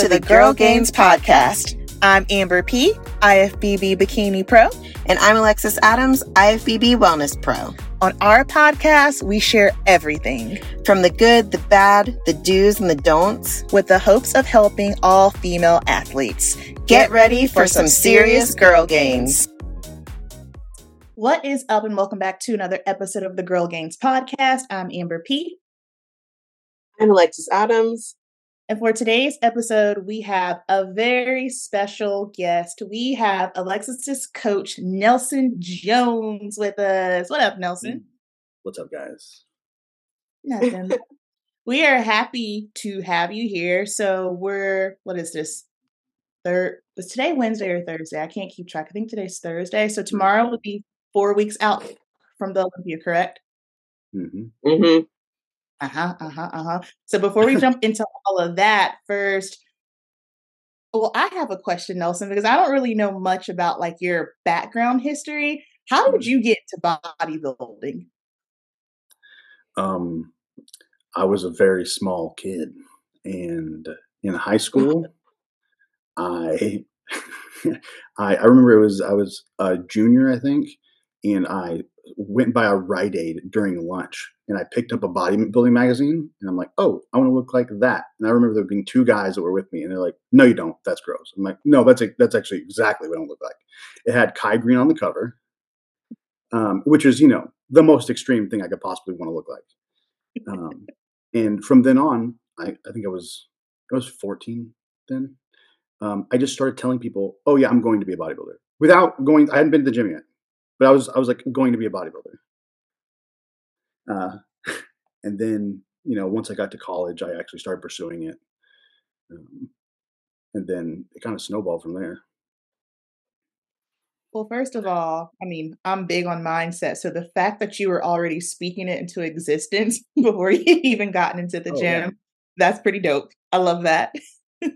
to the Girl Gainz Podcast. I'm Amber P, IFBB Bikini Pro. And I'm Alexis Adams, IFBB Wellness Pro. On our podcast, we share everything from the good, the bad, the do's, and the don'ts with the hopes of helping all female athletes. Get ready for some serious girl gains. What is up, and welcome back to another episode of the Girl Gainz Podcast. I'm Amber P. I'm Alexis Adams. And for today's episode, we have a very special guest. We have Alexis's coach, Nelson Jones, with us. What up, Nelson? What's up, guys? Nothing. we are happy to have you here. So we're what is this? Third was today Wednesday or Thursday? I can't keep track. I think today's Thursday. So tomorrow will be four weeks out from the Olympia, correct? Mm-hmm. Mm-hmm. Uh huh. Uh huh. Uh huh. So before we jump into all of that, first, well, I have a question, Nelson, because I don't really know much about like your background history. How did mm-hmm. you get to bodybuilding? Um, I was a very small kid, and in high school, I, I, I remember it was I was a junior, I think, and I went by a Rite Aid during lunch and I picked up a bodybuilding magazine and I'm like, oh, I want to look like that. And I remember there being two guys that were with me and they're like, no, you don't. That's gross. I'm like, no, that's a, that's actually exactly what I look like. It had Kai Greene on the cover, um, which is, you know, the most extreme thing I could possibly want to look like. Um, and from then on, I, I think I was, I was 14 then. Um, I just started telling people, oh yeah, I'm going to be a bodybuilder without going, I hadn't been to the gym yet but I was I was like going to be a bodybuilder. Uh, and then you know once I got to college, I actually started pursuing it, um, and then it kind of snowballed from there. Well, first of all, I mean, I'm big on mindset. So the fact that you were already speaking it into existence before you even gotten into the oh, gym, yeah. that's pretty dope. I love that. I,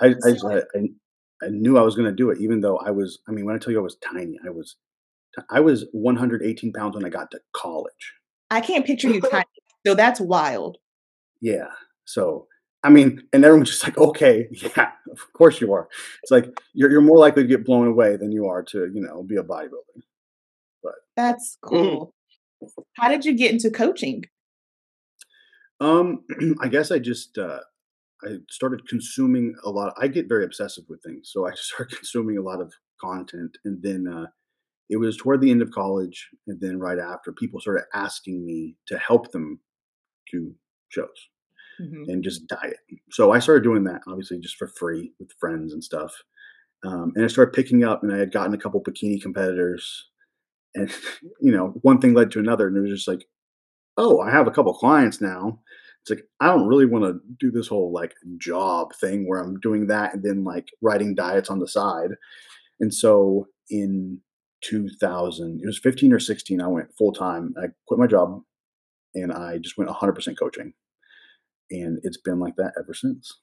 I, I, I knew I was going to do it, even though I was. I mean, when I tell you I was tiny, I was, I was 118 pounds when I got to college. I can't picture you tiny, so that's wild. Yeah. So I mean, and everyone's just like, okay, yeah, of course you are. It's like you're you're more likely to get blown away than you are to you know be a bodybuilder. But that's mm. cool. Mm. How did you get into coaching? Um, I guess I just uh, I started consuming a lot. I get very obsessive with things, so I started consuming a lot of content, and then uh, it was toward the end of college, and then right after, people started asking me to help them do shows mm-hmm. and just diet. So I started doing that, obviously, just for free with friends and stuff. Um, and I started picking up, and I had gotten a couple bikini competitors, and you know, one thing led to another, and it was just like, oh, I have a couple clients now it's like I don't really want to do this whole like job thing where I'm doing that and then like writing diets on the side. And so in 2000, it was 15 or 16, I went full time. I quit my job and I just went 100% coaching. And it's been like that ever since.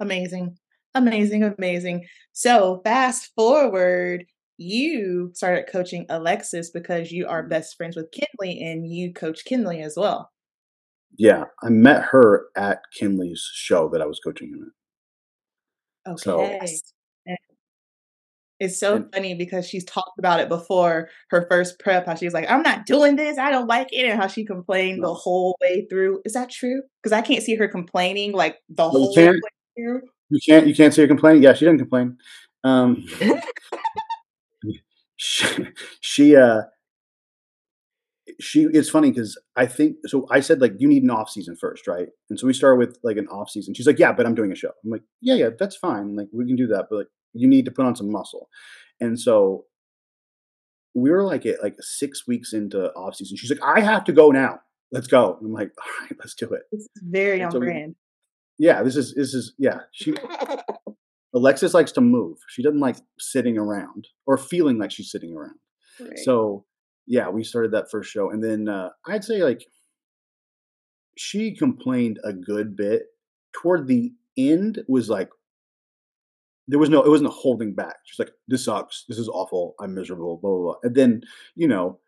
Amazing. Amazing, amazing. So, fast forward you started coaching Alexis because you are mm-hmm. best friends with Kinley and you coach Kinley as well. Yeah, I met her at Kinley's show that I was coaching him at. Okay. So, it's so and, funny because she's talked about it before her first prep. How she's like, "I'm not doing this. I don't like it," and how she complained no. the whole way through. Is that true? Because I can't see her complaining like the whole way through. You can't. You can't see her complaining. Yeah, she didn't complain. Um, she, she uh she it's funny because I think so I said like you need an off season first, right? And so we started with like an off season. She's like, Yeah, but I'm doing a show. I'm like, Yeah, yeah, that's fine. Like we can do that, but like you need to put on some muscle. And so we were like at like six weeks into off season. She's like, I have to go now. Let's go. I'm like, all right, let's do it. This is very on so brand. We, yeah, this is this is yeah. She Alexis likes to move. She doesn't like sitting around or feeling like she's sitting around. Right. So yeah, we started that first show, and then uh, I'd say like she complained a good bit. Toward the end, was like there was no, it wasn't holding back. She's like, "This sucks. This is awful. I'm miserable." Blah blah blah. And then you know,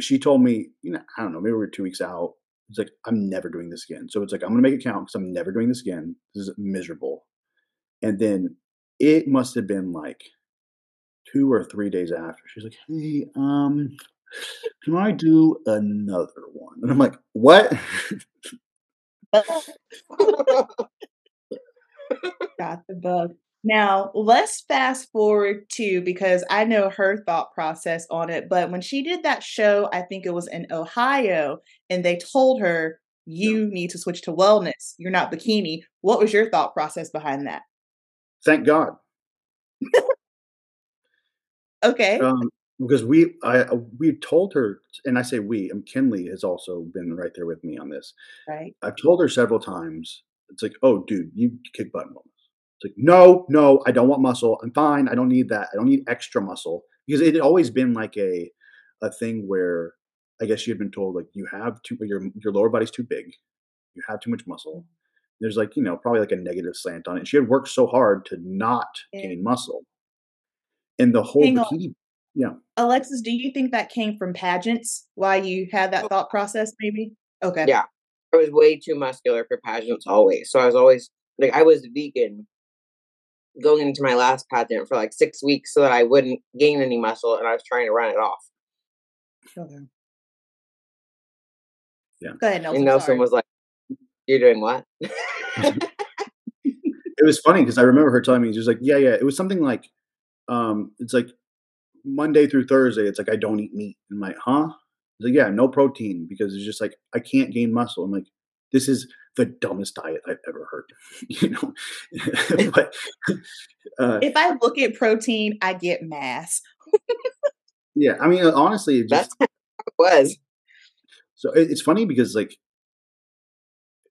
she told me, you know, I don't know, maybe we are two weeks out, It's like, I'm never doing this again. So it's like, I'm going to make it count because I'm never doing this again. This is miserable. And then it must have been like two or three days after. She's like, hey, um, can I do another one? And I'm like, what? Got the bug. Now, let's fast forward to because I know her thought process on it, but when she did that show, I think it was in Ohio, and they told her, you need to switch to wellness. You're not bikini. What was your thought process behind that? Thank God. okay. Um, because we, I, we told her, and I say we, and Kinley has also been right there with me on this. Right. I've told her several times. It's like, oh, dude, you kick butt wellness. It's like, no, no, I don't want muscle. I'm fine. I don't need that. I don't need extra muscle because it had always been like a a thing where I guess she had been told like you have too your your lower body's too big, you have too much muscle. There's like you know probably like a negative slant on it. She had worked so hard to not yeah. gain muscle, and the whole Hang bikini. On. Yeah, Alexis, do you think that came from pageants? Why you had that oh. thought process? Maybe. Okay. Yeah, I was way too muscular for pageants always. So I was always like I was vegan going into my last pageant for like six weeks so that I wouldn't gain any muscle, and I was trying to run it off. Okay. Yeah. Go ahead, Nelson. And Nelson sorry. was like, "You're doing what?" it was funny because I remember her telling me she was like, "Yeah, yeah." It was something like, um, it's like Monday through Thursday. It's like I don't eat meat. I'm like, huh? It's like, yeah, no protein because it's just like I can't gain muscle. I'm like, this is the dumbest diet I've ever heard. you know, but uh, if I look at protein, I get mass. yeah, I mean, honestly, it just That's it was. So it's funny because like,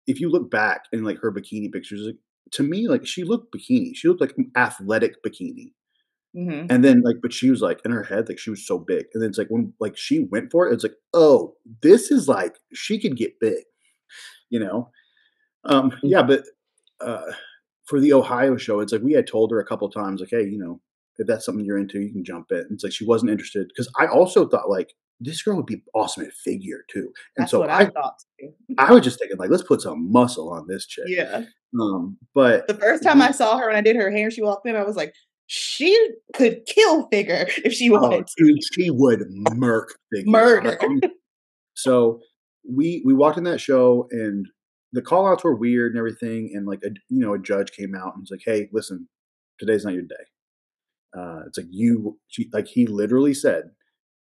if you look back in like her bikini pictures, like to me, like she looked bikini. She looked like an athletic bikini. Mm-hmm. And then like, but she was like in her head, like she was so big. And then it's like when like she went for it, it's like, oh, this is like she could get big, you know. Um, mm. yeah, but uh, for the Ohio show, it's like we had told her a couple times, like, hey, you know, if that's something you're into, you can jump it. And it's like she wasn't interested because I also thought like this girl would be awesome at figure too. And that's so what I, I thought. I was just thinking like, let's put some muscle on this chick. Yeah. Um, but the first time I saw her when I did her hair, she walked in, I was like, she could kill figure if she oh, wanted. Oh, dude, she would murk figure. Murder. so we we walked in that show and the call outs were weird and everything. And like a you know a judge came out and was like, "Hey, listen, today's not your day." Uh, it's like you, she, like he literally said,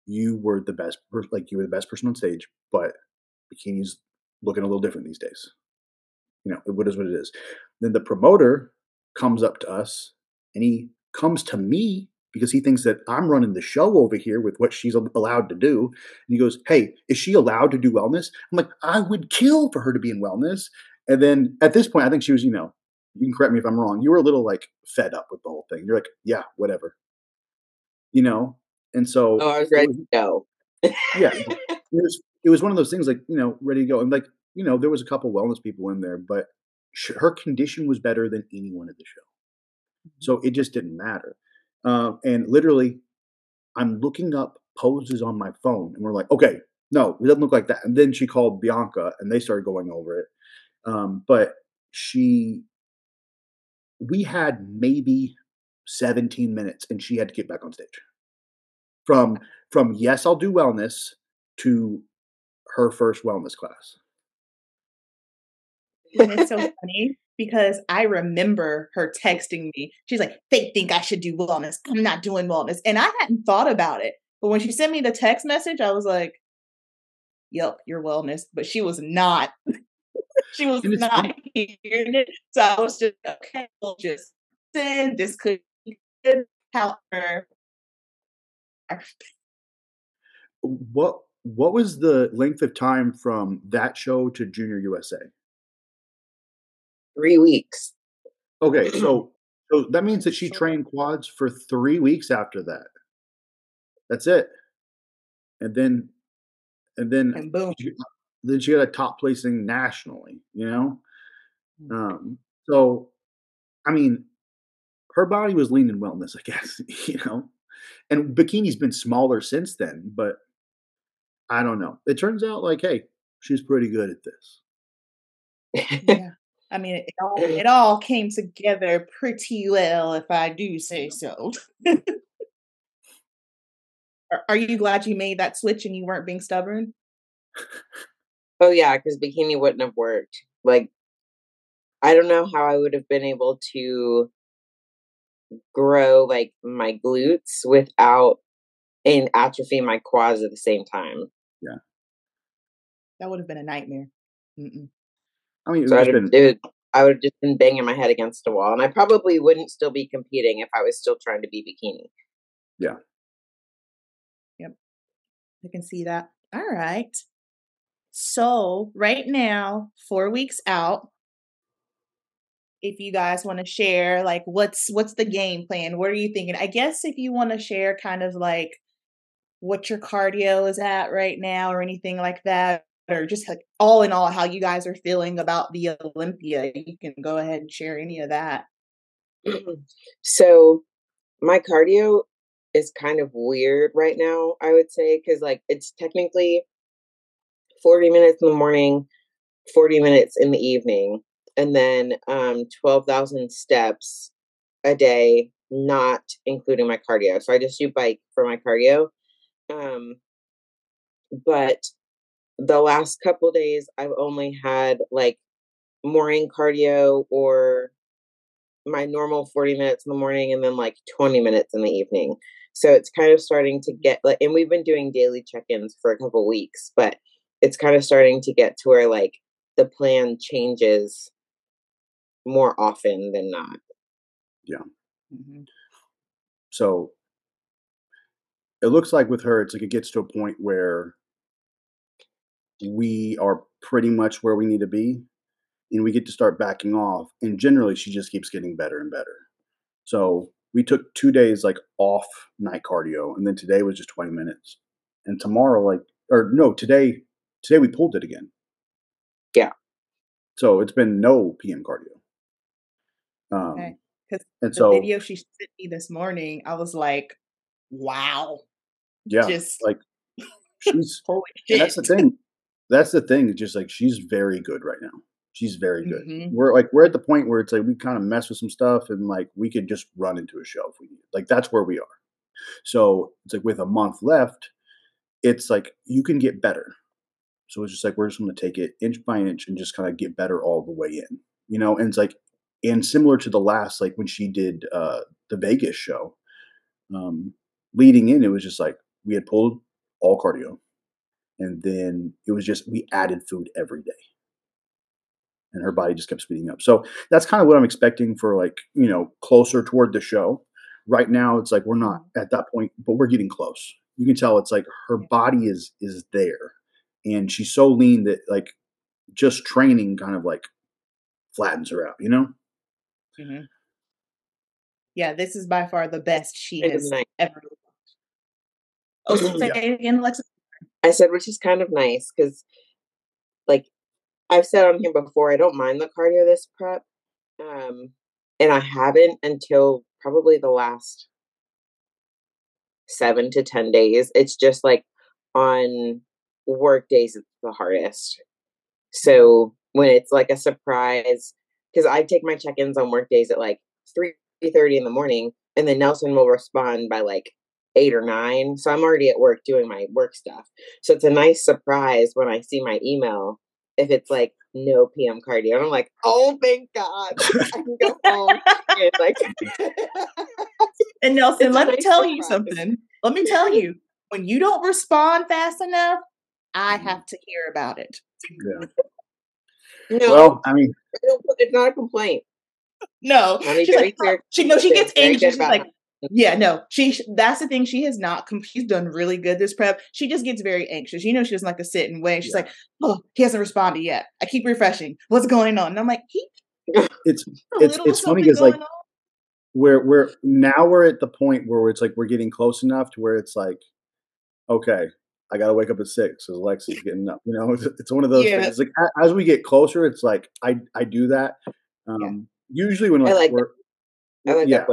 you were the best, like you were the best person on stage, but bikini's looking a little different these days. You know, what is what it is. Then the promoter comes up to us and he comes to me because he thinks that I'm running the show over here with what she's allowed to do. And he goes, Hey, is she allowed to do wellness? I'm like, I would kill for her to be in wellness. And then at this point, I think she was, you know, you can correct me if I'm wrong. You were a little like fed up with the whole thing. You're like, yeah, whatever. You know? And so Oh, I was ready was, to go. yeah. It was it was one of those things like, you know, ready to go. And like, you know, there was a couple wellness people in there, but her condition was better than anyone at the show. So it just didn't matter. Uh, and literally, I'm looking up poses on my phone, and we're like, okay, no, it doesn't look like that. And then she called Bianca, and they started going over it. Um, but she, we had maybe 17 minutes, and she had to get back on stage. From from yes, I'll do wellness to her first wellness class. it's so funny because I remember her texting me. She's like, they think I should do wellness. I'm not doing wellness. And I hadn't thought about it. But when she sent me the text message, I was like, yep, your wellness. But she was not. she was not hearing it. So I was just, okay, we'll just send this could help her. What what was the length of time from that show to Junior USA? three weeks. Okay, so so that means that she trained quads for three weeks after that. That's it, and then and then and boom, she, then she got a top placing nationally. You know, mm. um, so I mean, her body was lean and wellness, I guess. You know, and bikini's been smaller since then, but I don't know. It turns out like, hey, she's pretty good at this. yeah. I mean, it all, it all came together pretty well, if I do say so. are, are you glad you made that switch and you weren't being stubborn? Oh yeah, because bikini wouldn't have worked. Like, I don't know how I would have been able to grow like my glutes without and atrophy my quads at the same time. Yeah, that would have been a nightmare. Mm-mm. I mean, so been... would, I would have just been banging my head against a wall, and I probably wouldn't still be competing if I was still trying to be bikini. Yeah. Yep, I can see that. All right. So right now, four weeks out, if you guys want to share like what's what's the mm-hmm. game plan? What are you thinking? I guess if you want to share kind of like what your cardio is at right now or anything like that or just like all in all how you guys are feeling about the olympia you can go ahead and share any of that. Mm-hmm. So my cardio is kind of weird right now i would say because like it's technically 40 minutes in the morning 40 minutes in the evening and then um 12,000 steps a day not including my cardio so i just do bike for my cardio um but the last couple days I've only had like morning cardio or my normal 40 minutes in the morning and then like 20 minutes in the evening. So it's kind of starting to get like and we've been doing daily check-ins for a couple weeks, but it's kind of starting to get to where like the plan changes more often than not. Yeah. Mm-hmm. So it looks like with her, it's like it gets to a point where we are pretty much where we need to be and we get to start backing off and generally she just keeps getting better and better so we took two days like off night cardio and then today was just 20 minutes and tomorrow like or no today today we pulled it again yeah so it's been no pm cardio um okay. because the so, video she sent me this morning i was like wow yeah just like she's holy shit. that's the thing that's the thing. It's just like she's very good right now. She's very good. Mm-hmm. We're like we're at the point where it's like we kind of mess with some stuff and like we could just run into a show if we need. Like that's where we are. So it's like with a month left, it's like you can get better. So it's just like we're just going to take it inch by inch and just kind of get better all the way in, you know. And it's like, and similar to the last, like when she did uh the Vegas show, um, leading in, it was just like we had pulled all cardio, and then it was just we added food every day. And her body just kept speeding up. So that's kind of what i'm expecting for like you know closer toward the show. Right now it's like we're not at that point but we're getting close. You can tell it's like her body is is there and she's so lean that like just training kind of like flattens her out you know mm-hmm. yeah this is by far the best she has ever oh say yeah. again alexa I said, which is kind of nice because, like, I've said on here before, I don't mind the cardio this prep. Um, and I haven't until probably the last seven to 10 days. It's just like on work days, it's the hardest. So when it's like a surprise, because I take my check ins on work days at like 3 30 in the morning, and then Nelson will respond by like eight or nine. So I'm already at work doing my work stuff. So it's a nice surprise when I see my email if it's like no PM cardio. And I'm like, oh thank God. I can go home and like And Nelson, let me tell surprise. you something. Let me tell you, when you don't respond fast enough, I mm-hmm. have to hear about it. Yeah. No, well, I mean, it's not a complaint. No, she's like, she no, she gets angry. She's like, yeah, no, she. That's the thing. She has not. She's done really good this prep. She just gets very anxious. You know, she doesn't like to sit and wait. She's yeah. like, "Oh, he hasn't responded yet. I keep refreshing. What's going on?" And I'm like, "He." It's it's it's funny because like on. we're we're now we're at the point where it's like we're getting close enough to where it's like, okay, I got to wake up at six because Alexa's getting up. You know, it's, it's one of those yeah. things. Like as we get closer, it's like I I do that. Um, yeah. Usually when like, I like we're, like yeah,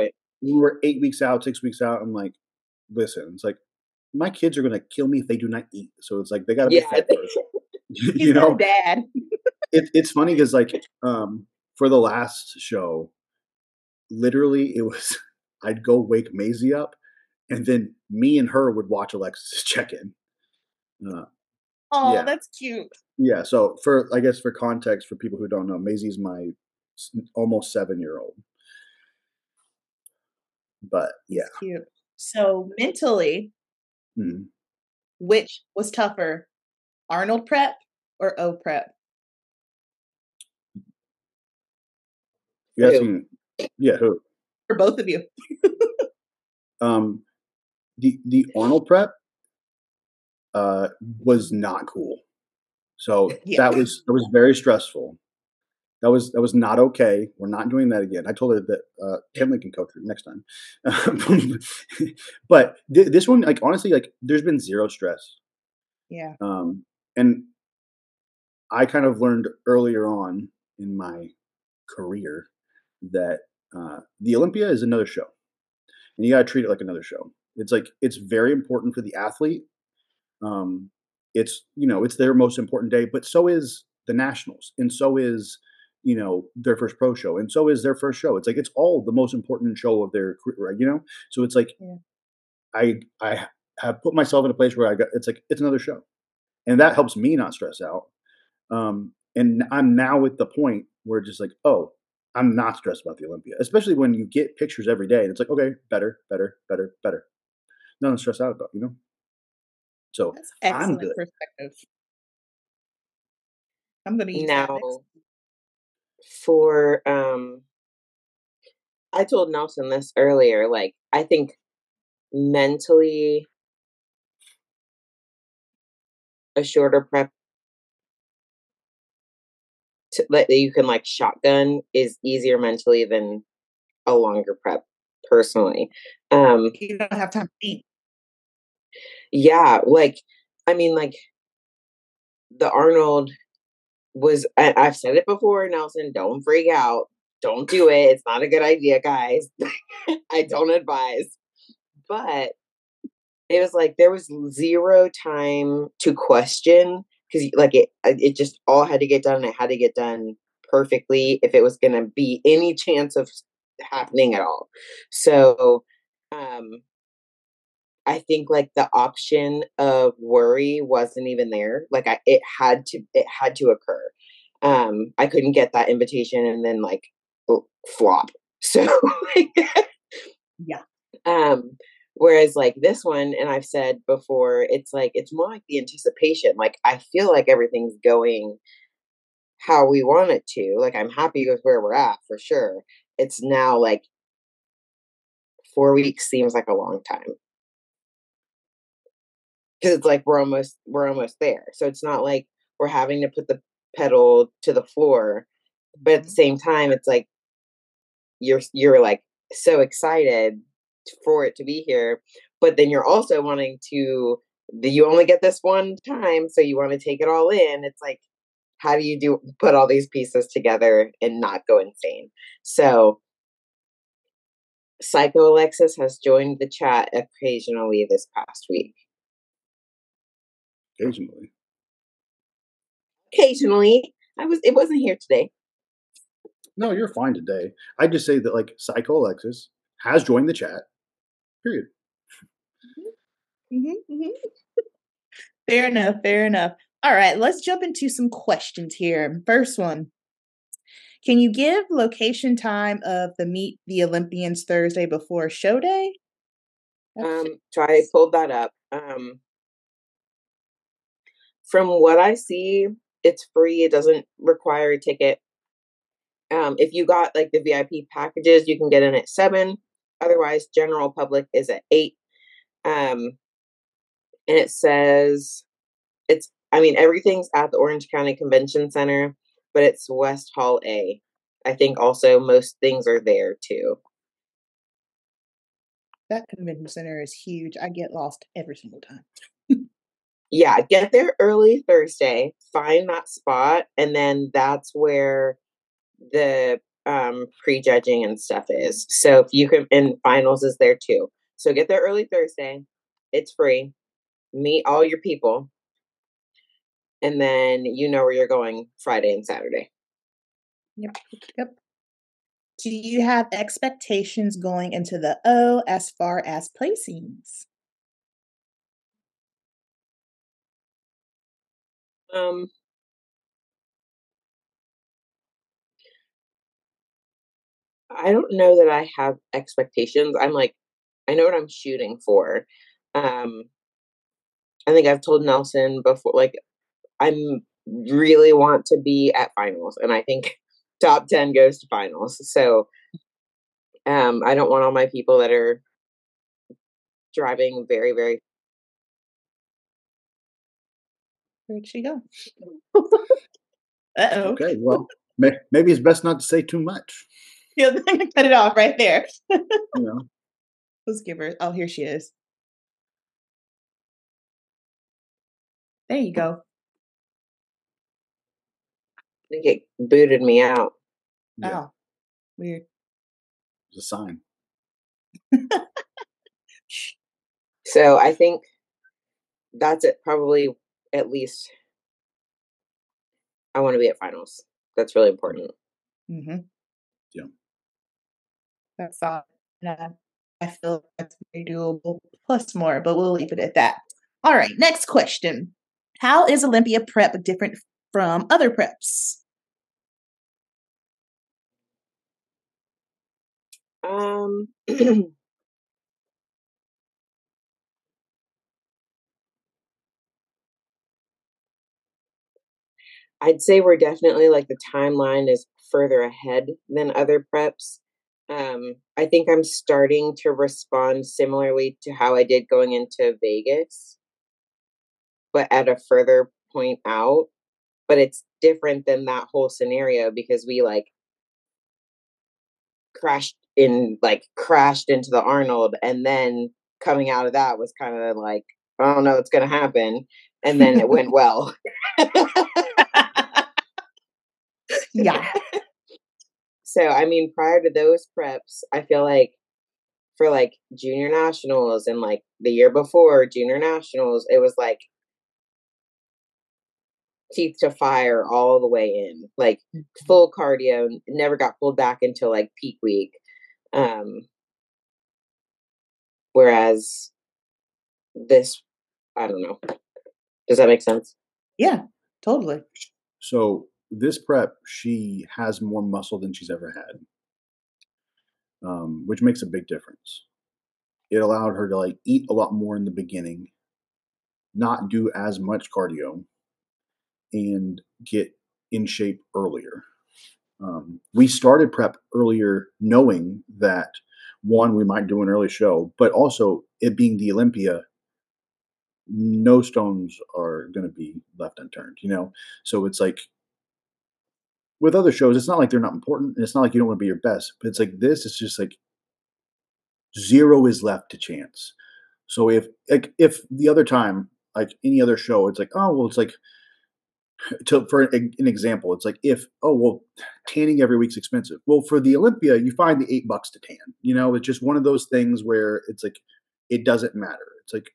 we were eight weeks out, six weeks out. I'm like, listen, it's like my kids are gonna kill me if they do not eat. So it's like they gotta be fed first. you know, dad. it, it's funny because like um, for the last show, literally it was I'd go wake Maisie up, and then me and her would watch Alexis check in. Uh, oh, yeah. that's cute. Yeah. So for I guess for context for people who don't know, Maisie's my almost seven year old. But yeah. Cute. So mentally, mm-hmm. which was tougher, Arnold prep or O prep? Asking? Yeah, who? For both of you. um, the the Arnold prep uh was not cool. So yeah. that was that was very stressful. That was that was not okay. We're not doing that again. I told her that uh, Kenley can coach her next time. but th- this one, like honestly, like there's been zero stress. Yeah. Um, and I kind of learned earlier on in my career that uh, the Olympia is another show, and you got to treat it like another show. It's like it's very important for the athlete. Um, it's you know it's their most important day, but so is the nationals, and so is you know their first pro show, and so is their first show. It's like it's all the most important show of their career, you know. So it's like yeah. I I have put myself in a place where I got it's like it's another show, and that helps me not stress out. Um, and I'm now at the point where just like, oh, I'm not stressed about the Olympia, especially when you get pictures every day and it's like, okay, better, better, better, better. Nothing to stress out about, you know? So I'm good. Perspective. I'm going to use now for, um, I told Nelson this earlier. Like, I think mentally, a shorter prep to, that you can like shotgun is easier mentally than a longer prep personally um you don't have time to eat yeah like i mean like the arnold was I, i've said it before nelson don't freak out don't do it it's not a good idea guys i don't advise but it was like there was zero time to question because like it it just all had to get done it had to get done perfectly if it was going to be any chance of happening at all so um i think like the option of worry wasn't even there like i it had to it had to occur um i couldn't get that invitation and then like flop so yeah um Whereas like this one, and I've said before, it's like it's more like the anticipation. Like I feel like everything's going how we want it to. Like I'm happy with where we're at for sure. It's now like four weeks seems like a long time. Cause it's like we're almost we're almost there. So it's not like we're having to put the pedal to the floor. But at the mm-hmm. same time, it's like you're you're like so excited for it to be here but then you're also wanting to you only get this one time so you want to take it all in it's like how do you do put all these pieces together and not go insane so psycho alexis has joined the chat occasionally this past week occasionally occasionally i was it wasn't here today no you're fine today i just say that like psycho alexis has joined the chat Period. Mm-hmm, mm-hmm. fair enough. Fair enough. All right, let's jump into some questions here. First one. Can you give location time of the Meet the Olympians Thursday before show day? um, so I pulled that up. Um, from what I see, it's free. It doesn't require a ticket. Um, if you got like the VIP packages, you can get in at seven. Otherwise, general public is at eight. Um, and it says it's, I mean, everything's at the Orange County Convention Center, but it's West Hall A. I think also most things are there too. That convention center is huge. I get lost every single time. Yeah, get there early Thursday, find that spot, and then that's where the um, prejudging and stuff is. So if you can, and finals is there too. So get there early Thursday. It's free. Meet all your people. and then you know where you're going Friday and Saturday. Yep. Yep. Do you have expectations going into the O as far as placings? Um, I don't know that I have expectations. I'm like, I know what I'm shooting for. Um, I think I've told Nelson before, like, I'm really want to be at finals, and I think top 10 goes to finals. So, um, I don't want all my people that are driving very, very. Where'd she go? uh oh. Okay, well, may- maybe it's best not to say too much. Yeah, cut it off right there. You know, Let's give her. Oh, here she is. There you go. I think it booted me out. Yeah. Oh, weird. it's a sign. So I think that's it. Probably at least I want to be at finals. That's really important. Mm-hmm. Yeah. That's all. And I feel that's very doable, plus more, but we'll leave it at that. All right, next question. How is Olympia prep different from other preps? Um, I'd say we're definitely like the timeline is further ahead than other preps. Um, I think I'm starting to respond similarly to how I did going into Vegas, but at a further point out. But it's different than that whole scenario because we like crashed in like crashed into the Arnold and then coming out of that was kind of like I don't know what's gonna happen and then it went well. Yeah. so I mean prior to those preps, I feel like for like junior nationals and like the year before junior nationals, it was like teeth to fire all the way in, like full cardio, never got pulled back until like peak week. Um, whereas this, I don't know. Does that make sense? Yeah, totally. So this prep, she has more muscle than she's ever had, um, which makes a big difference. It allowed her to like eat a lot more in the beginning, not do as much cardio, and get in shape earlier. Um, we started prep earlier, knowing that one, we might do an early show, but also it being the Olympia, no stones are going to be left unturned, you know? So it's like with other shows, it's not like they're not important. And it's not like you don't want to be your best, but it's like this, it's just like zero is left to chance. So if like if the other time, like any other show, it's like, oh well, it's like to for an, an example, it's like if oh well, tanning every week's expensive. Well, for the Olympia, you find the eight bucks to tan. You know, it's just one of those things where it's like it doesn't matter. It's like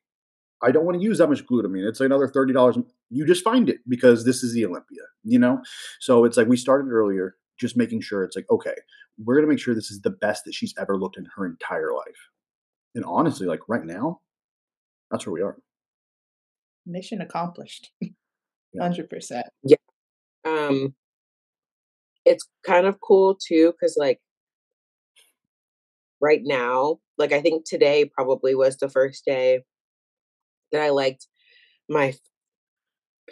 I don't want to use that much glutamine. It's another thirty dollars. You just find it because this is the Olympia. You know, so it's like we started earlier, just making sure it's like okay, we're gonna make sure this is the best that she's ever looked in her entire life. And honestly, like right now, that's where we are. Mission accomplished. Yeah. Hundred percent. Yeah um it's kind of cool too because like right now like i think today probably was the first day that i liked my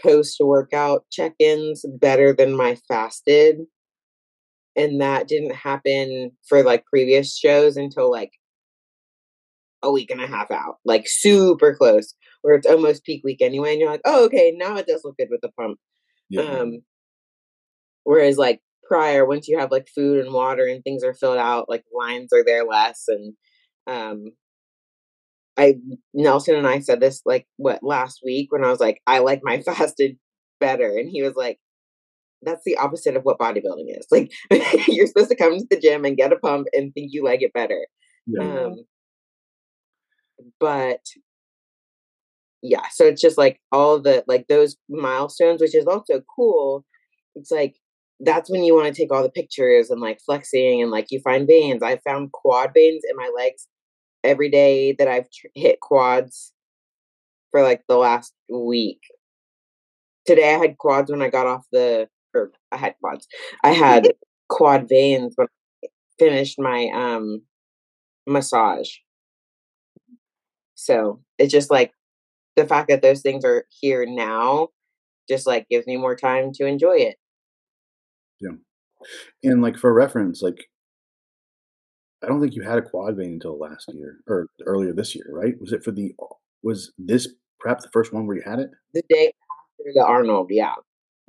post workout check-ins better than my fasted and that didn't happen for like previous shows until like a week and a half out like super close where it's almost peak week anyway and you're like oh okay now it does look good with the pump Yeah. um, whereas like prior, once you have like food and water and things are filled out, like lines are there less. And um, I Nelson and I said this like what last week when I was like, I like my fasted better, and he was like, that's the opposite of what bodybuilding is. Like you're supposed to come to the gym and get a pump and think you like it better. yeah. Um, but yeah, so it's just like all the like those milestones, which is also cool. It's like that's when you want to take all the pictures and like flexing and like you find veins. I found quad veins in my legs every day that I've tr- hit quads for like the last week. Today I had quads when I got off the or I had quads. I had quad veins when I finished my um massage. So it's just like the fact that those things are here now just like gives me more time to enjoy it. Yeah. And like for reference, like I don't think you had a quad vein until last year or earlier this year, right? Was it for the was this perhaps the first one where you had it? The day after the Arnold, yeah.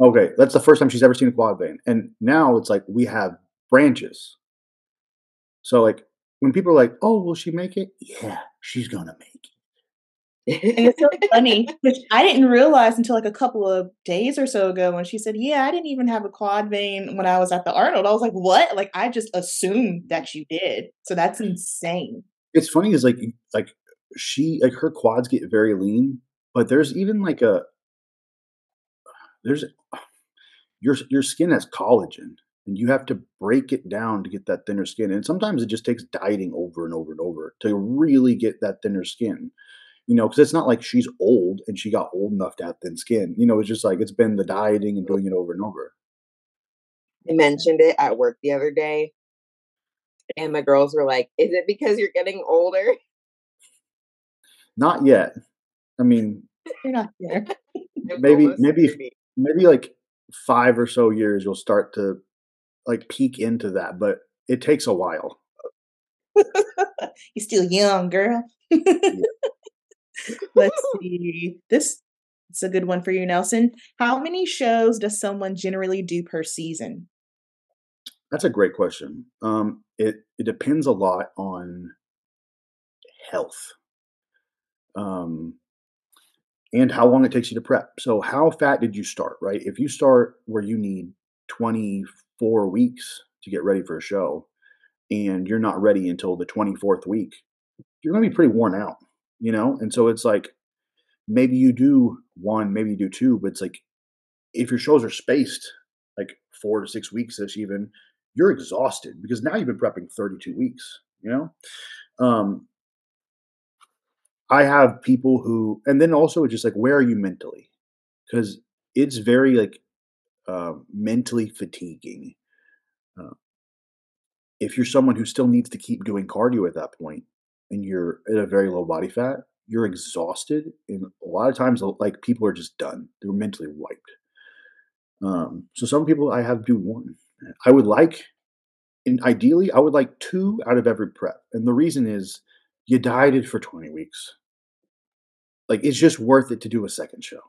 Okay, that's the first time she's ever seen a quad vein. And now it's like we have branches. So like when people are like, "Oh, will she make it?" Yeah, she's going to make it and it's so funny, which I didn't realize until like a couple of days or so ago when she said, Yeah, I didn't even have a quad vein when I was at the Arnold. I was like, What? Like I just assumed that you did. So that's insane. It's funny is like like she like her quads get very lean, but there's even like a there's your your skin has collagen and you have to break it down to get that thinner skin. And sometimes it just takes dieting over and over and over to really get that thinner skin you know, because it's not like she's old and she got old enough to have thin skin. You know, it's just like it's been the dieting and doing it over and over. I mentioned it at work the other day, and my girls were like, "Is it because you're getting older?" Not yet. I mean, you're not there. maybe, maybe, maybe like five or so years, you'll start to like peek into that, but it takes a while. You're still young, girl. yeah. Let's see. This it's a good one for you, Nelson. How many shows does someone generally do per season? That's a great question. Um, it it depends a lot on health, um, and how long it takes you to prep. So, how fat did you start? Right? If you start where you need twenty four weeks to get ready for a show, and you're not ready until the twenty fourth week, you're going to be pretty worn out you know? And so it's like maybe you do one, maybe you do two, but it's like if your shows are spaced like four to six weeks ish even, you're exhausted because now you've been prepping 32 weeks, you know? Um I have people who and then also it's just like where are you mentally? Because it's very like uh, mentally fatiguing. Uh, if you're someone who still needs to keep doing cardio at that point, and you're at a very low body fat, you're exhausted. And a lot of times, like people are just done. They're mentally wiped. Um, so some people I have do one. I would like, and ideally, I would like two out of every prep. And the reason is you dieted for 20 weeks. Like it's just worth it to do a second show.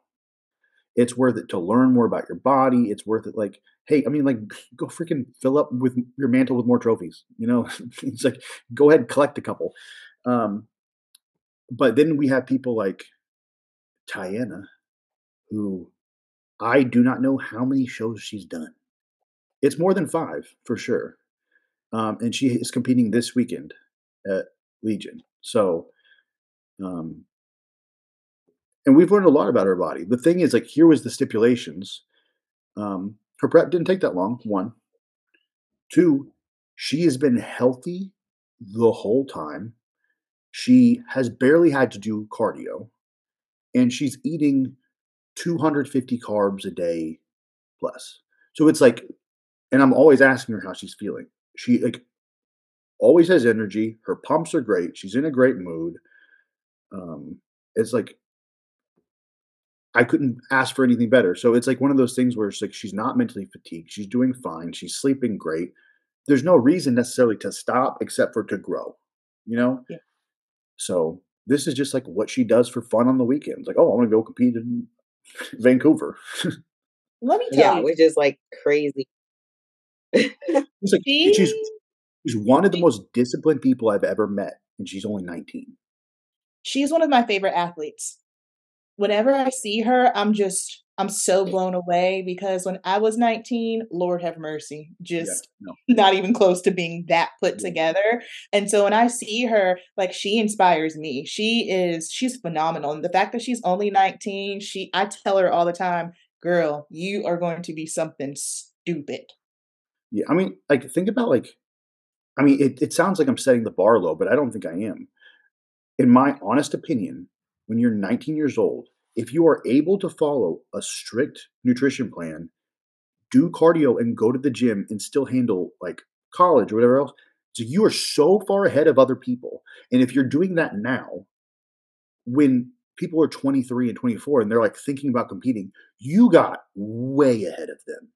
It's worth it to learn more about your body. It's worth it. Like, hey, I mean, like, go freaking fill up with your mantle with more trophies. You know, it's like go ahead and collect a couple. Um, but then we have people like Tiana, who I do not know how many shows she's done. It's more than five for sure. Um, and she is competing this weekend at Legion. So, um, and we've learned a lot about her body. The thing is, like, here was the stipulations. Um, her prep didn't take that long. One, two, she has been healthy the whole time. She has barely had to do cardio, and she's eating 250 carbs a day plus. So it's like, and I'm always asking her how she's feeling. She like always has energy. Her pumps are great. She's in a great mood. Um, it's like I couldn't ask for anything better. So it's like one of those things where it's like she's not mentally fatigued. She's doing fine. She's sleeping great. There's no reason necessarily to stop except for to grow. You know? Yeah. So this is just like what she does for fun on the weekends. Like, oh, I want to go compete in Vancouver. Let me tell yeah, you, which is like crazy. like, she's she's one of the most disciplined people I've ever met, and she's only 19. She's one of my favorite athletes. Whenever I see her, I'm just I'm so blown away because when I was 19, Lord have mercy, just Yeah, no. not even close to being that put Yeah. together. And so when I see her, like she inspires me. She is she's phenomenal. And the fact that she's only 19, she I tell her all the time, "Girl, you are going to be something stupid." Yeah, I mean, like, think about, like I mean, it it sounds like I'm setting the bar low, but I don't think I am. In my honest opinion, when you're 19 years old, if you are able to follow a strict nutrition plan, do cardio, and go to the gym and still handle, like, college or whatever else, so you are so far ahead of other people. And if you're doing that now, when people are 23 and 24 and they're, like, thinking about competing, you got way ahead of them.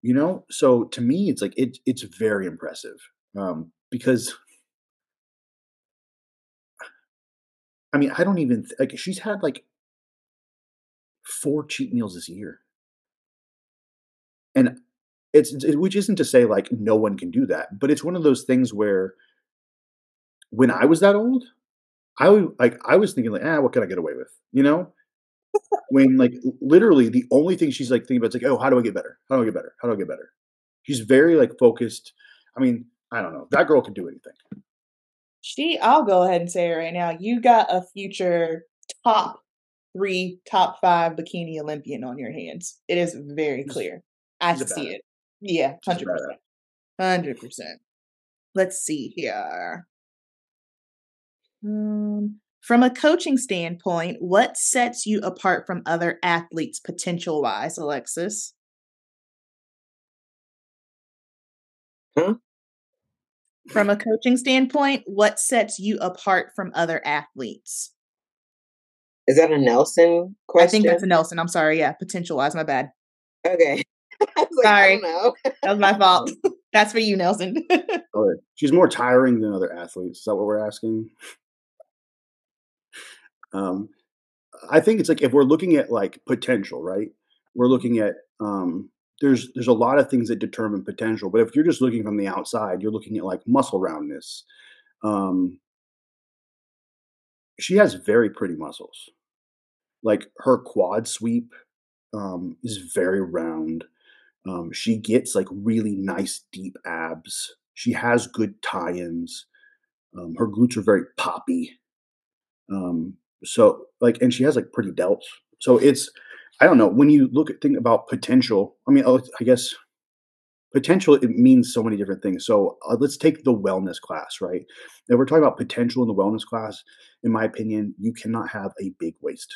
You know? So to me, it's like it it's very impressive, um, because I mean, I don't even like, she's had, like 4 cheat meals this year. And it's it's which isn't to say, like, no one can do that, but it's one of those things where when I was that old, I w like, I was thinking like, "Ah, what can I get away with?" You know? When, like, literally the only thing she's, like, thinking about is like, "Oh, how do I get better? How do I get better? How do I get better?" She's very, like, focused. I mean, I don't know. That girl can do anything. She I'll go ahead and say it right now, you got a future top 3, top 5 bikini Olympian on your hands. It is very clear. I she's see badass. it. Yeah, 100%. 100%. Let's see here. Um, from a coaching standpoint, what sets you apart from other athletes potential-wise, Alexis? Huh? From a coaching standpoint, what sets you apart from other athletes? Is that a Nelson question? I think that's a Nelson, I'm sorry, yeah, potential-wise, my bad. Okay. Like, Sorry. know. That was my fault. That's for you, Nelson. Okay. She's more tiring than other athletes. Is that what we're asking? Um, I think it's like if we're looking at, like, potential, right? We're looking at, um there's there's a lot of things that determine potential, but if you're just looking from the outside, you're looking at, like, muscle roundness. Um she has very pretty muscles. Like, her quad sweep, um, is very round. Um, she gets, like, really nice deep abs. She has good tie-ins. Um, her glutes are very poppy. Um, so, like and she has, like, pretty delts. So it's I don't know, when you look at think about potential, I mean, oh, I guess potential, it means so many different things. So, uh, let's take the wellness class, right? If we're talking about potential in the wellness class, in my opinion, you cannot have a big waist.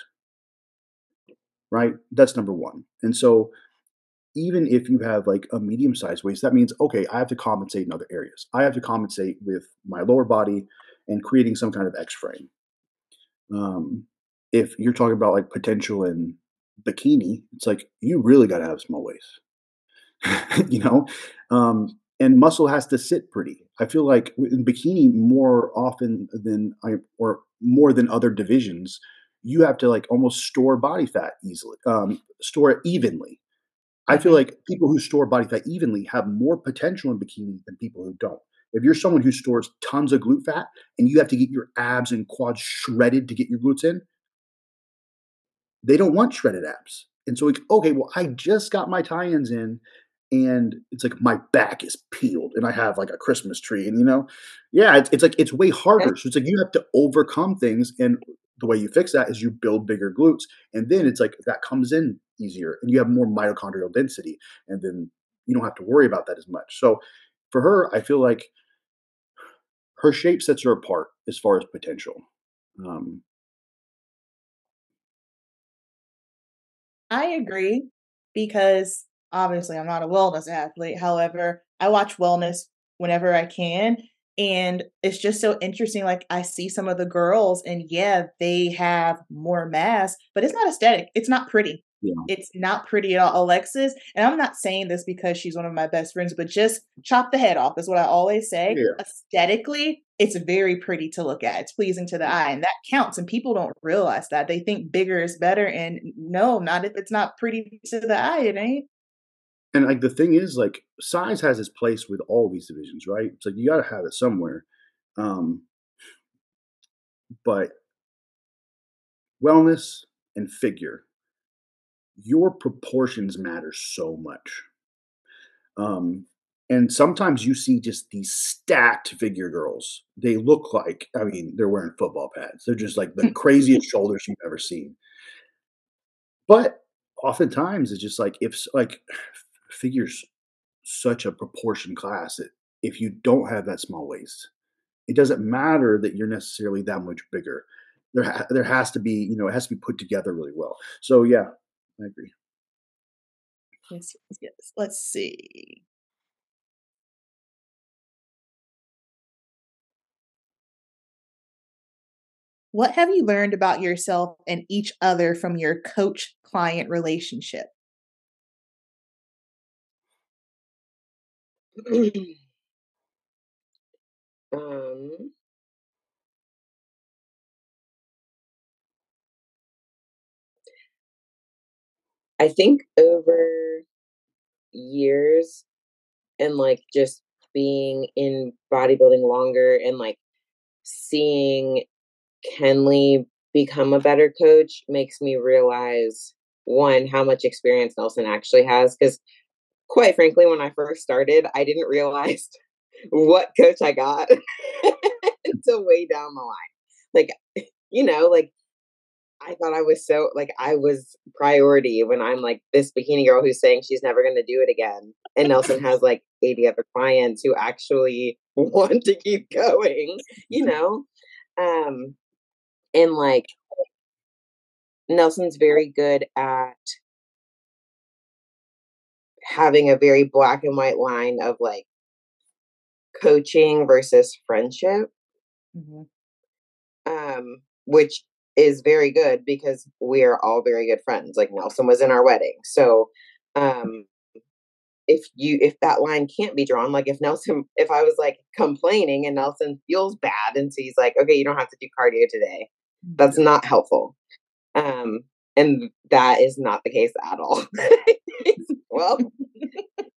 Right? That's number 1. And so, even if you have, like, a medium-sized waist, that means, okay, I have to compensate in other areas. I have to compensate with my lower body and creating some kind of X frame. Um, if you're talking about, like, potential in bikini, it's like, you really gotta have a small waist. You know? Um, and muscle has to sit pretty. I feel like in bikini, more often than I or more than other divisions, you have to, like, almost store body fat easily um, store it evenly. I feel Mhm. like people who store body fat evenly have more potential in bikini than people who don't. If you're someone who stores tons of glute fat and you have to get your abs and quads shredded to get your glutes in they don't want shredded abs. And so, like, okay, well, I just got my tie-ins in, and it's like my back is peeled, and I have, like, a Christmas tree, and, you know? Yeah, it's it's like it's way harder. So it's like you have to overcome things, and the way you fix that is you build bigger glutes, and then it's like that comes in easier, and you have more mitochondrial density, and then you don't have to worry about that as much. So, for her, I feel like her shape sets her apart as far as potential. Um I agree because, obviously, I'm not a wellness athlete, however, I watch wellness whenever I can, and it's just so interesting, like, I see some of the girls, and, yeah, they have more mass, but it's not aesthetic, it's not pretty. Yeah. It's not pretty at all. Alexis and I'm not saying this because she's one of my best friends, but just chop the head off is what I always say. Yeah. Aesthetically, it's very pretty to look at, it's pleasing to the eye, and that counts, and people don't realize that. They think bigger is better, and no, not if it's not pretty to the eye, it ain't. And, like, the thing is, like, size has its place with all these divisions, right? It's like you gotta have it somewhere. Um but wellness and figure your proportions matter so much. Um, and sometimes you see just these stacked figure girls. They look like, I mean, they're wearing football pads. They're just like the craziest shoulders you've ever seen. But oftentimes it's just like if like figures such a proportion class that if you don't have that small waist, it doesn't matter that you're necessarily that much bigger. There, ha- there has to be, you know, it has to be put together really well. So yeah, I agree. Yes, yes. Let's see. What have you learned about yourself and each other from your coach client relationship? um, I think over years and like just being in bodybuilding longer and like seeing Kenley become a better coach makes me realize one how much experience Nelson actually has because quite frankly when I first started I didn't realize what coach I got. Until way down the line. Like you know like I thought I was so like I was priority when I'm like this bikini girl who's saying she's never going to do it again and Nelson has like 80 other clients who actually want to keep going you know? Um and like Nelson's very good at having a very black and white line of like coaching versus friendship. Mm-hmm. Um, which is very good because we are all very good friends. Like Nelson was in our wedding. So um if you if that line can't be drawn, like if Nelson if I was like complaining and Nelson feels bad and so he's like, okay, you don't have to do cardio today. That's not helpful. Um, and that is not the case at all. well,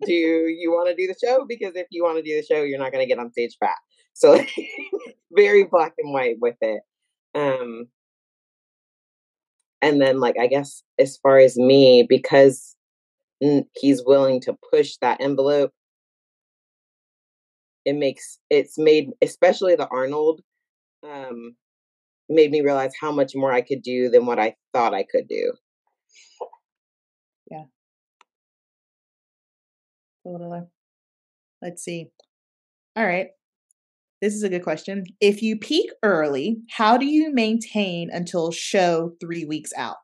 do you want to do the show? Because if you want to do the show, you're not going to get on stage fat. So very black and white with it. Um, and then, like, I guess as far as me, because he's willing to push that envelope, it makes it's made, especially the Arnold. Um, made me realize how much more I could do than what I thought I could do. Yeah. Totally. Let's see. All right. This is a good question. If you peak early, how do you maintain until show three weeks out?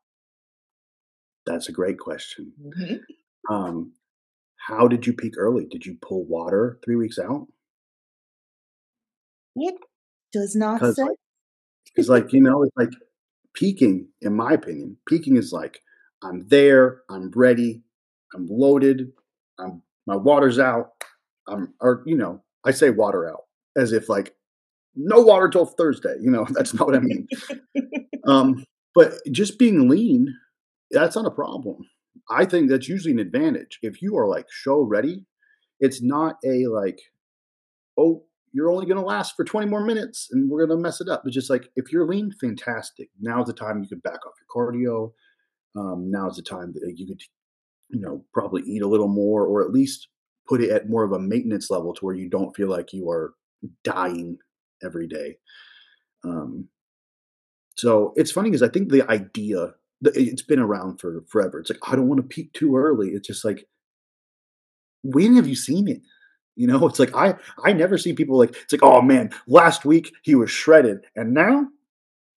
That's a great question. Mm-hmm. Um, how did you peak early? Did you pull water three weeks out? It does not say. Like, it's like, you know, it's like peaking, in my opinion, peaking is like, I'm there, I'm ready, I'm loaded, I'm my water's out. I'm or you know, I say water out as if like no water till Thursday. You know, that's not what I mean. um, but just being lean, that's not a problem. I think that's usually an advantage. If you are like show ready, it's not a like, oh, you're only going to last for 20 more minutes and we're going to mess it up. It's just like, if you're lean, fantastic. Now's the time you can back off your cardio. Um, now's the time that you could, you know, probably eat a little more or at least put it at more of a maintenance level to where you don't feel like you are dying every day. Um, so it's funny because I think the idea, it's been around for forever. It's like, I don't want to peak too early. It's just like, when have you seen it? You know, it's like I I never see people like it's like oh man, last week he was shredded and now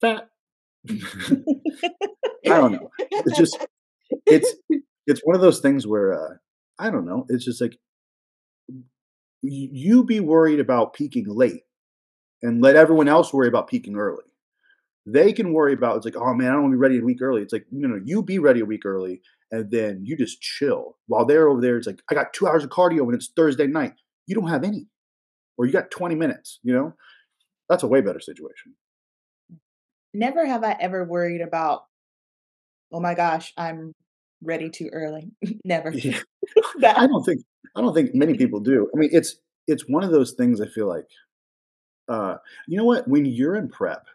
fat. I don't know. It's just it's it's one of those things where uh, I don't know. It's just like you be worried about peaking late and let everyone else worry about peaking early. They can worry about it's like, oh man, I don't want to be ready a week early. It's like, you know, you be ready a week early and then you just chill. While they're over there, it's like, I got two hours of cardio and it's Thursday night you don't have any, or you got 20 minutes, you know? That's a way better situation. Never have I ever worried about, oh my gosh, I'm ready too early. Never. Yeah. I don't think I don't think many people do. I mean, it's it's one of those things I feel like uh you know what, when you're in prep,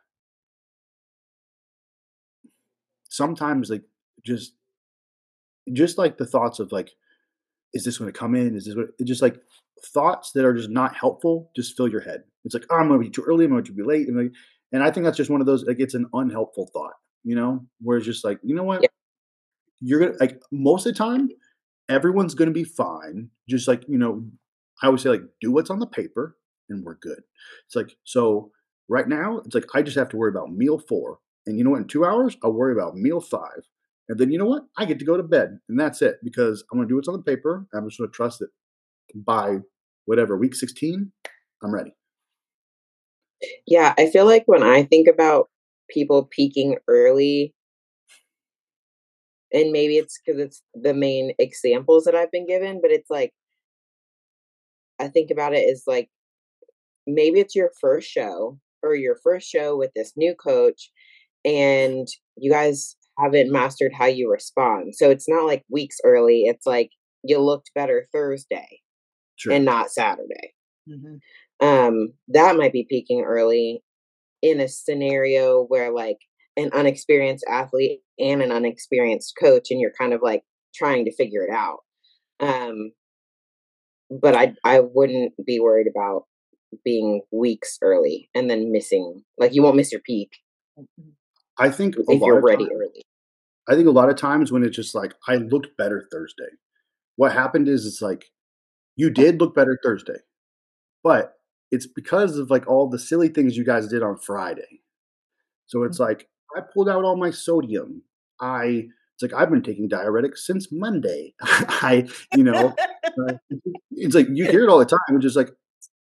sometimes like just just like the thoughts of like, is this going to come in? Is this what, just like thoughts that are just not helpful? Just fill your head. It's like, oh, I'm going to be too early. I'm going to be late. And, like, and I think that's just one of those, like, it's an unhelpful thought, you know, where it's just like, you know what? Yeah. You're going to, like, most of the time, everyone's going to be fine. Just like, you know, I always say, like, do what's on the paper and we're good. It's like, so right now, it's like, I just have to worry about meal four. And you know what? In two hours, I'll worry about meal five. And then you know what? I get to go to bed. And that's it because I'm going to do what's on the paper. I'm just going to trust that by whatever, week 16, I'm ready. Yeah. I feel like when I think about people peaking early, and maybe it's because it's the main examples that I've been given, but it's like, I think about it as like maybe it's your first show or your first show with this new coach and you guys haven't mastered how you respond. So it's not like weeks early. It's like you looked better Thursday sure. and not Saturday. Mm-hmm. Um, that might be peaking early in a scenario where like an unexperienced athlete and an unexperienced coach, and you're kind of like trying to figure it out. Um, but I I wouldn't be worried about being weeks early and then missing like you won't miss your peak. Mm-hmm. I think if you're ready times, early. I think a lot of times when it's just like I looked better Thursday. What happened is it's like you did look better Thursday, but it's because of like all the silly things you guys did on Friday. So it's mm-hmm. like I pulled out all my sodium. I it's like I've been taking diuretics since Monday. I, you know, uh, it's like you hear it all the time. It's just like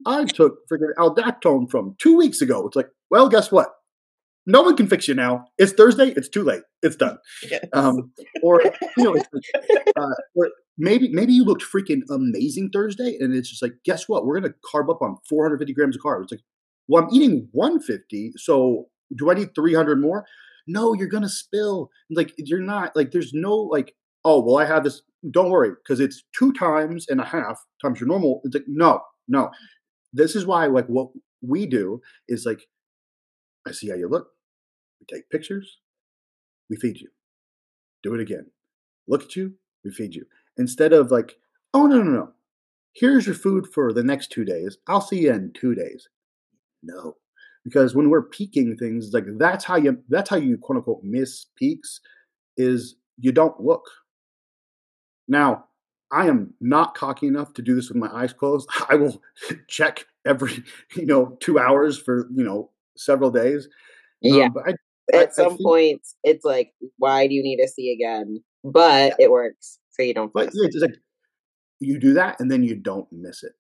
I took freaking aldactone from two weeks ago. It's like, well, guess what? no one can fix you now. It's Thursday. It's too late. It's done. Yes. Um, or you know, uh, or maybe maybe you looked freaking amazing Thursday, and it's just like, guess what? We're gonna carb up on 450 grams of carbs. It's like, well, I'm eating 150, so do I need 300 more? No, you're gonna spill. Like you're not like there's no like oh well I have this. Don't worry because it's two times and a half times your normal. It's like no, no. This is why like what we do is like I see how you look. We take pictures. We feed you. Do it again. Look at you. We feed you. Instead of like, oh, no, no, no. Here's your food for the next two days. I'll see you in two days. No. Because when we're peaking things, like that's how you that's how you quote unquote miss peaks is you don't look. Now, I am not cocky enough to do this with my eyes closed. I will check every, you know, two hours for, you know, several days. Yeah. Um, I, At I, some I points, it's like, why do you need to see again? But yeah. it works, so you don't. But it's like you do that, and then you don't miss it.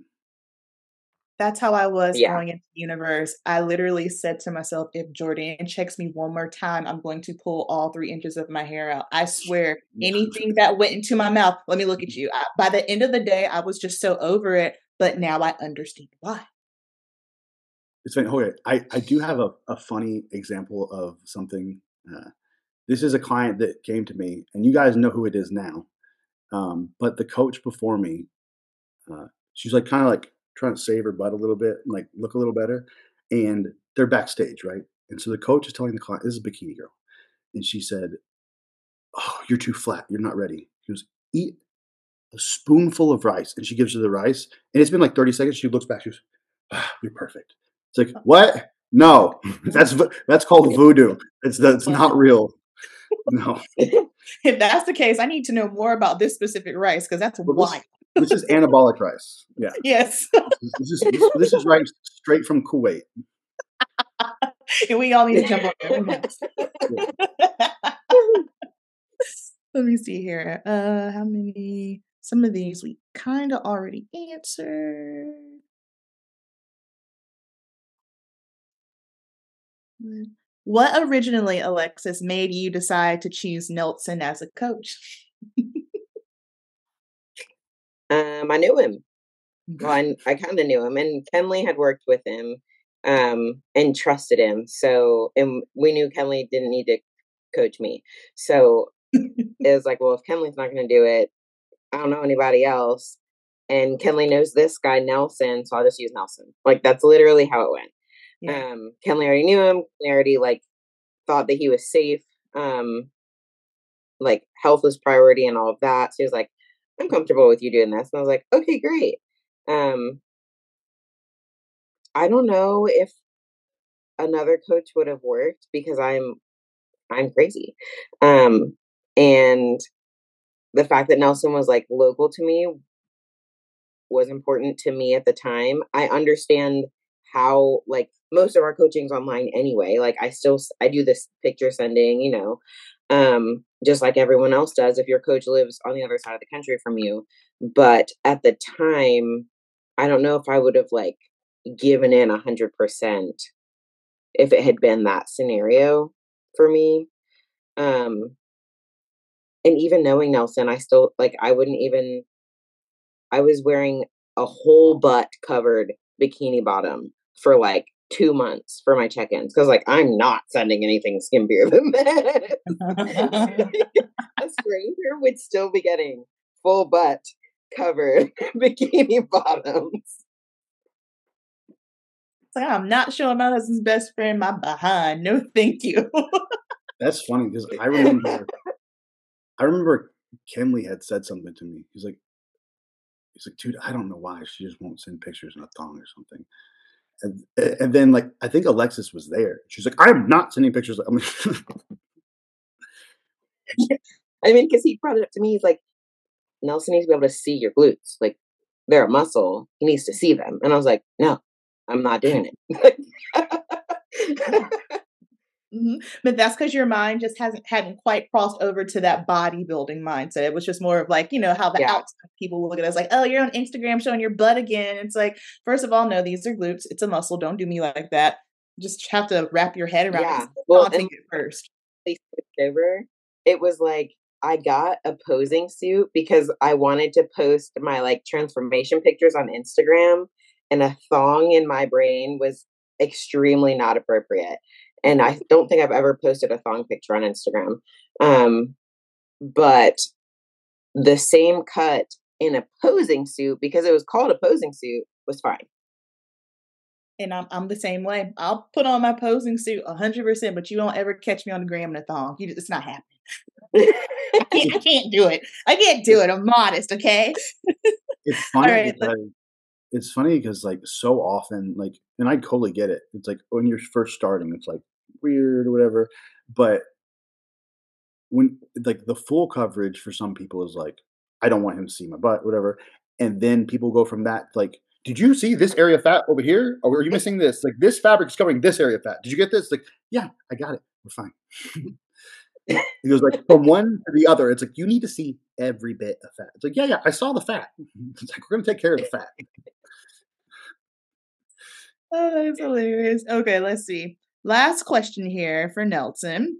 That's how I was yeah. going into the universe. I literally said to myself, if Jordan checks me one more time, I'm going to pull all three inches of my hair out. I swear, anything that went into my mouth, let me look at you. I, by the end of the day, I was just so over it. But now I understand why. It's funny. Okay, I, I do have a, a funny example of something. Uh, this is a client that came to me, and you guys know who it is now. Um, but the coach before me, uh, she's like kind of like trying to save her butt a little bit and like look a little better. And they're backstage, right? And so the coach is telling the client, "This is a bikini girl," and she said, "Oh, you're too flat. You're not ready." He goes, "Eat a spoonful of rice," and she gives her the rice, and it's been like 30 seconds. She looks back. She goes, ah, "You're perfect." It's like, what? No, that's that's called voodoo. It's that's not real. No. if that's the case, I need to know more about this specific rice because that's well, why. This, this, is anabolic rice. Yeah. Yes. This, is this, this is rice straight from Kuwait. and we all need to jump on there. Let me see here. Uh, how many? Some of these we kind of already answered. What originally, Alexis, made you decide to choose Nelson as a coach? um, I knew him. Well, I, I kind of knew him, and Kenley had worked with him um, and trusted him. So, and we knew Kenley didn't need to coach me. So it was like, well, if Kenley's not going to do it, I don't know anybody else. And Kenley knows this guy, Nelson, so I'll just use Nelson. Like, that's literally how it went. Yeah. Um, Kenley already knew him. Kenley already like thought that he was safe. Um, like health was priority and all of that. So he was like, I'm comfortable with you doing this. And I was like, okay, great. Um, I don't know if another coach would have worked because I'm I'm crazy. Um, and the fact that Nelson was like local to me was important to me at the time. I understand how like most of our coaching's online anyway. Like I still I do this picture sending, you know, um, just like everyone else does if your coach lives on the other side of the country from you. But at the time, I don't know if I would have like given in a hundred percent if it had been that scenario for me. Um, and even knowing Nelson, I still like I wouldn't even I was wearing a whole butt covered bikini bottom for like two months for my check-ins because like I'm not sending anything skimpier than that. a stranger would still be getting full butt covered bikini bottoms. It's like I'm not showing my husband's best friend my behind. No, thank you. That's funny because I remember, I remember Kenley had said something to me. He's like, he's like, dude, I don't know why she just won't send pictures in a thong or something. And, and then like I think Alexis was there. She's like, I'm not sending pictures. I'm like, I mean, because he brought it up to me. He's like, Nelson needs to be able to see your glutes. Like they're a muscle. He needs to see them. And I was like, no, I'm not doing it. Mm-hmm. But that's because your mind just hasn't hadn't quite crossed over to that bodybuilding mindset. It was just more of like, you know, how the yeah. outside people will look at us like, oh, you're on Instagram showing your butt again. It's like, first of all, no, these are glutes. It's a muscle. Don't do me like that. Just have to wrap your head around yeah. it. Well, and first. Over, it was like I got a posing suit because I wanted to post my like transformation pictures on Instagram, and a thong in my brain was extremely not appropriate and I don't think I've ever posted a thong picture on Instagram. Um, but the same cut in a posing suit because it was called a posing suit was fine. And I'm I'm the same way. I'll put on my posing suit hundred percent, but you don't ever catch me on the gram in a thong. You, it's not happening. I, can't, I can't do it. I can't do it. I'm modest, okay? it's funny right, because it's funny because like so often, like, and I totally get it. It's like when you're first starting, it's like weird or whatever. But when like the full coverage for some people is like, I don't want him to see my butt, whatever. And then people go from that like, did you see this area of fat over here? Or are you missing this? Like this fabric is covering this area of fat. Did you get this? Like, yeah, I got it. We're fine. he goes like from one to the other. It's like you need to see every bit of fat. It's like yeah, yeah, I saw the fat. It's like we're gonna take care of the fat. oh, that's hilarious. Okay, let's see. Last question here for Nelson.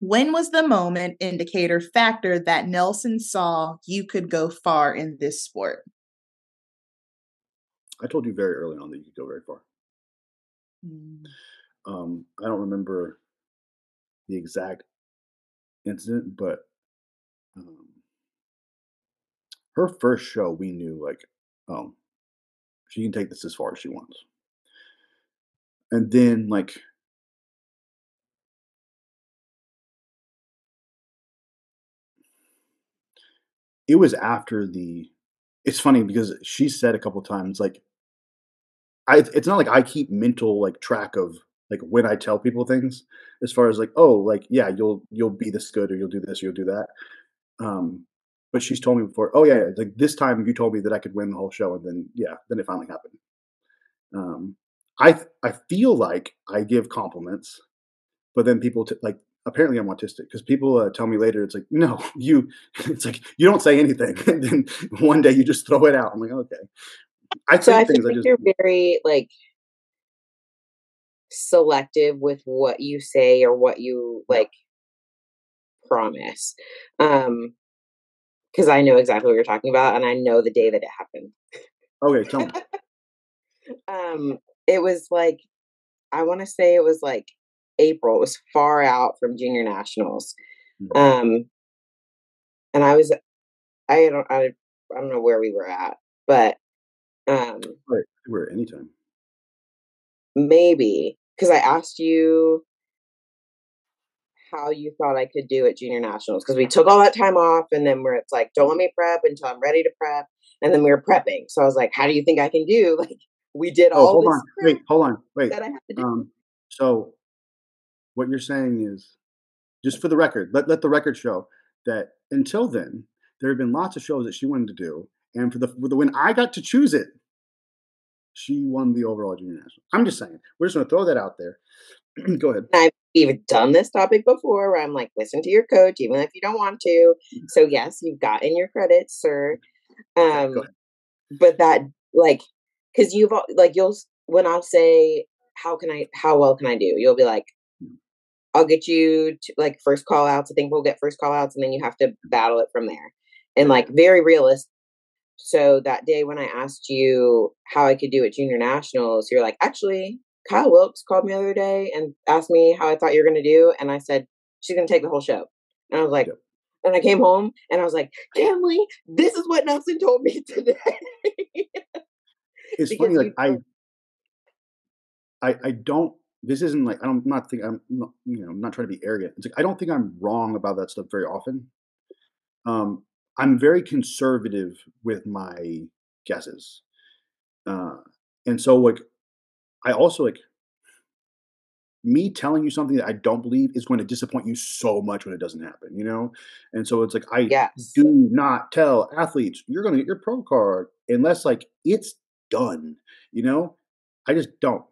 When was the moment, indicator, factor that Nelson saw you could go far in this sport? I told you very early on that you could go very far. Mm. Um, I don't remember the exact incident, but um, her first show, we knew like, oh, she can take this as far as she wants. And then like it was after the it's funny because she said a couple times like I it's not like I keep mental like track of like when I tell people things as far as like oh like yeah you'll you'll be this good or you'll do this or you'll do that. Um but she's told me before oh yeah like this time you told me that I could win the whole show and then yeah then it finally happened. Um I I feel like I give compliments but then people t- like apparently I'm autistic because people uh, tell me later it's like no you it's like you don't say anything. And then one day you just throw it out. I'm like okay. I so I things think I just you're very like selective with what you say or what you like promise um because I know exactly what you're talking about and I know the day that it happened. Okay tell me. Um it was like I want to say it was like April. It was far out from junior nationals. Mm-hmm. Um, and I was, I don't, I, I don't know where we were at, but, um, right. We're anytime. Maybe because I asked you, how you thought I could do at junior nationals because we took all that time off and then we're it's like don't let me prep until I'm ready to prep and then we were prepping. So I was like, how do you think I can do? Like we did Oh, all hold on. Wait, hold on. Wait. that I had to do. Um, so what you're saying is, just for the record, let, let the record show that until then, there have been lots of shows that she wanted to do. And for the, for the when I got to choose it, she won the overall junior national. I'm just saying. We're just going to throw that out there. Go ahead. I've even done this topic before where I'm like, listen to your coach, even if you don't want to. So yes, you've gotten your credits, sir. Um, but that like, cause you've like, you'll, when I'll say, how can I, how well can I do? You'll be like, I'll get you to like first call outs. I think we'll get first call outs and then you have to battle it from there. And like very realistic. So that day when I asked you how I could do at junior nationals, you're like, actually, Kyle Wilkes called me the other day and asked me how I thought you were going to do. And I said, she's going to take the whole show. And I was like, Yep. and I came home and I was like, Kenley, this is what Nelson told me today. It's funny, like I, I, I don't. This isn't like I don't, I'm not think I'm not, you know I'm not trying to be arrogant. It's like I don't think I'm wrong about that stuff very often. Um, I'm very conservative with my guesses, uh, and so like I also like me telling you something that I don't believe is going to disappoint you so much when it doesn't happen. You know, and so it's like I yes. do not tell athletes you're going to get your pro card unless like it's done. You know, I just don't.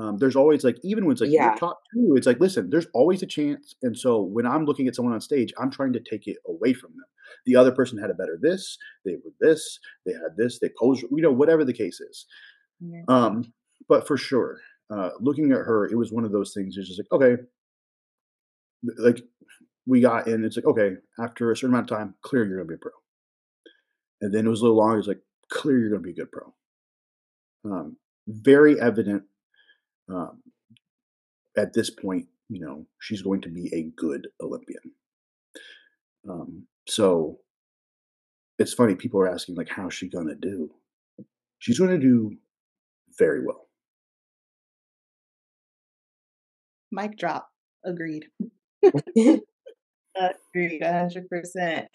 Um, there's always like even when it's like Yeah. top two, it's like listen, there's always a chance. And so when I'm looking at someone on stage, I'm trying to take it away from them. The other person had a better this, they were this, they had this, they posed, you know, whatever the case is. Yeah. Um, but for sure, uh, looking at her, it was one of those things. It's just like okay, like we got in. It's like okay, after a certain amount of time, clear you're gonna be a pro. And then it was a little longer. It's like clear you're gonna be a good pro. Um, very evident um, at this point. You know, she's going to be a good Olympian. Um, so it's funny. People are asking like, how's she gonna do? She's going to do very well. Mic drop. Agreed. Agreed. 100%.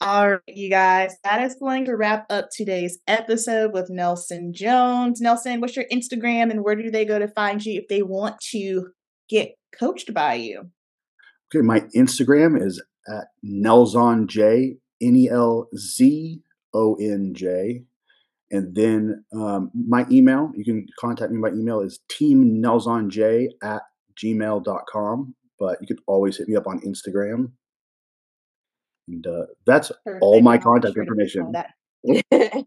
All right, you guys, that is going to wrap up today's episode with Nelson Jones. Nelson, what's your Instagram and where do they go to find you if they want to get coached by you? Okay, my Instagram is at Nelzon J, N E L Z O N J. And then um, my email, you can contact me by email, is teamnelzonj at gmail.com. But you can always hit me up on Instagram. And uh, that's all my I'll contact sure to put all information.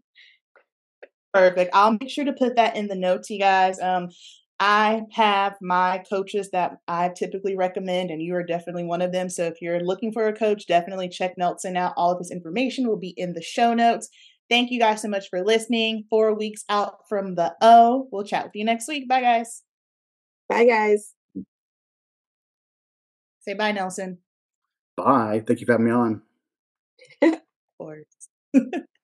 Perfect. I'll make sure to put that in the notes, you guys. Um, I have my coaches that I typically recommend, and you are definitely one of them. So if you're looking for a coach, definitely check Nelson out. All of his information will be in the show notes. Thank you guys so much for listening. Four weeks out from the O. We'll chat with you next week. Bye, guys. Bye, guys. Say bye, Nelson. Bye. Thank you for having me on. Of course.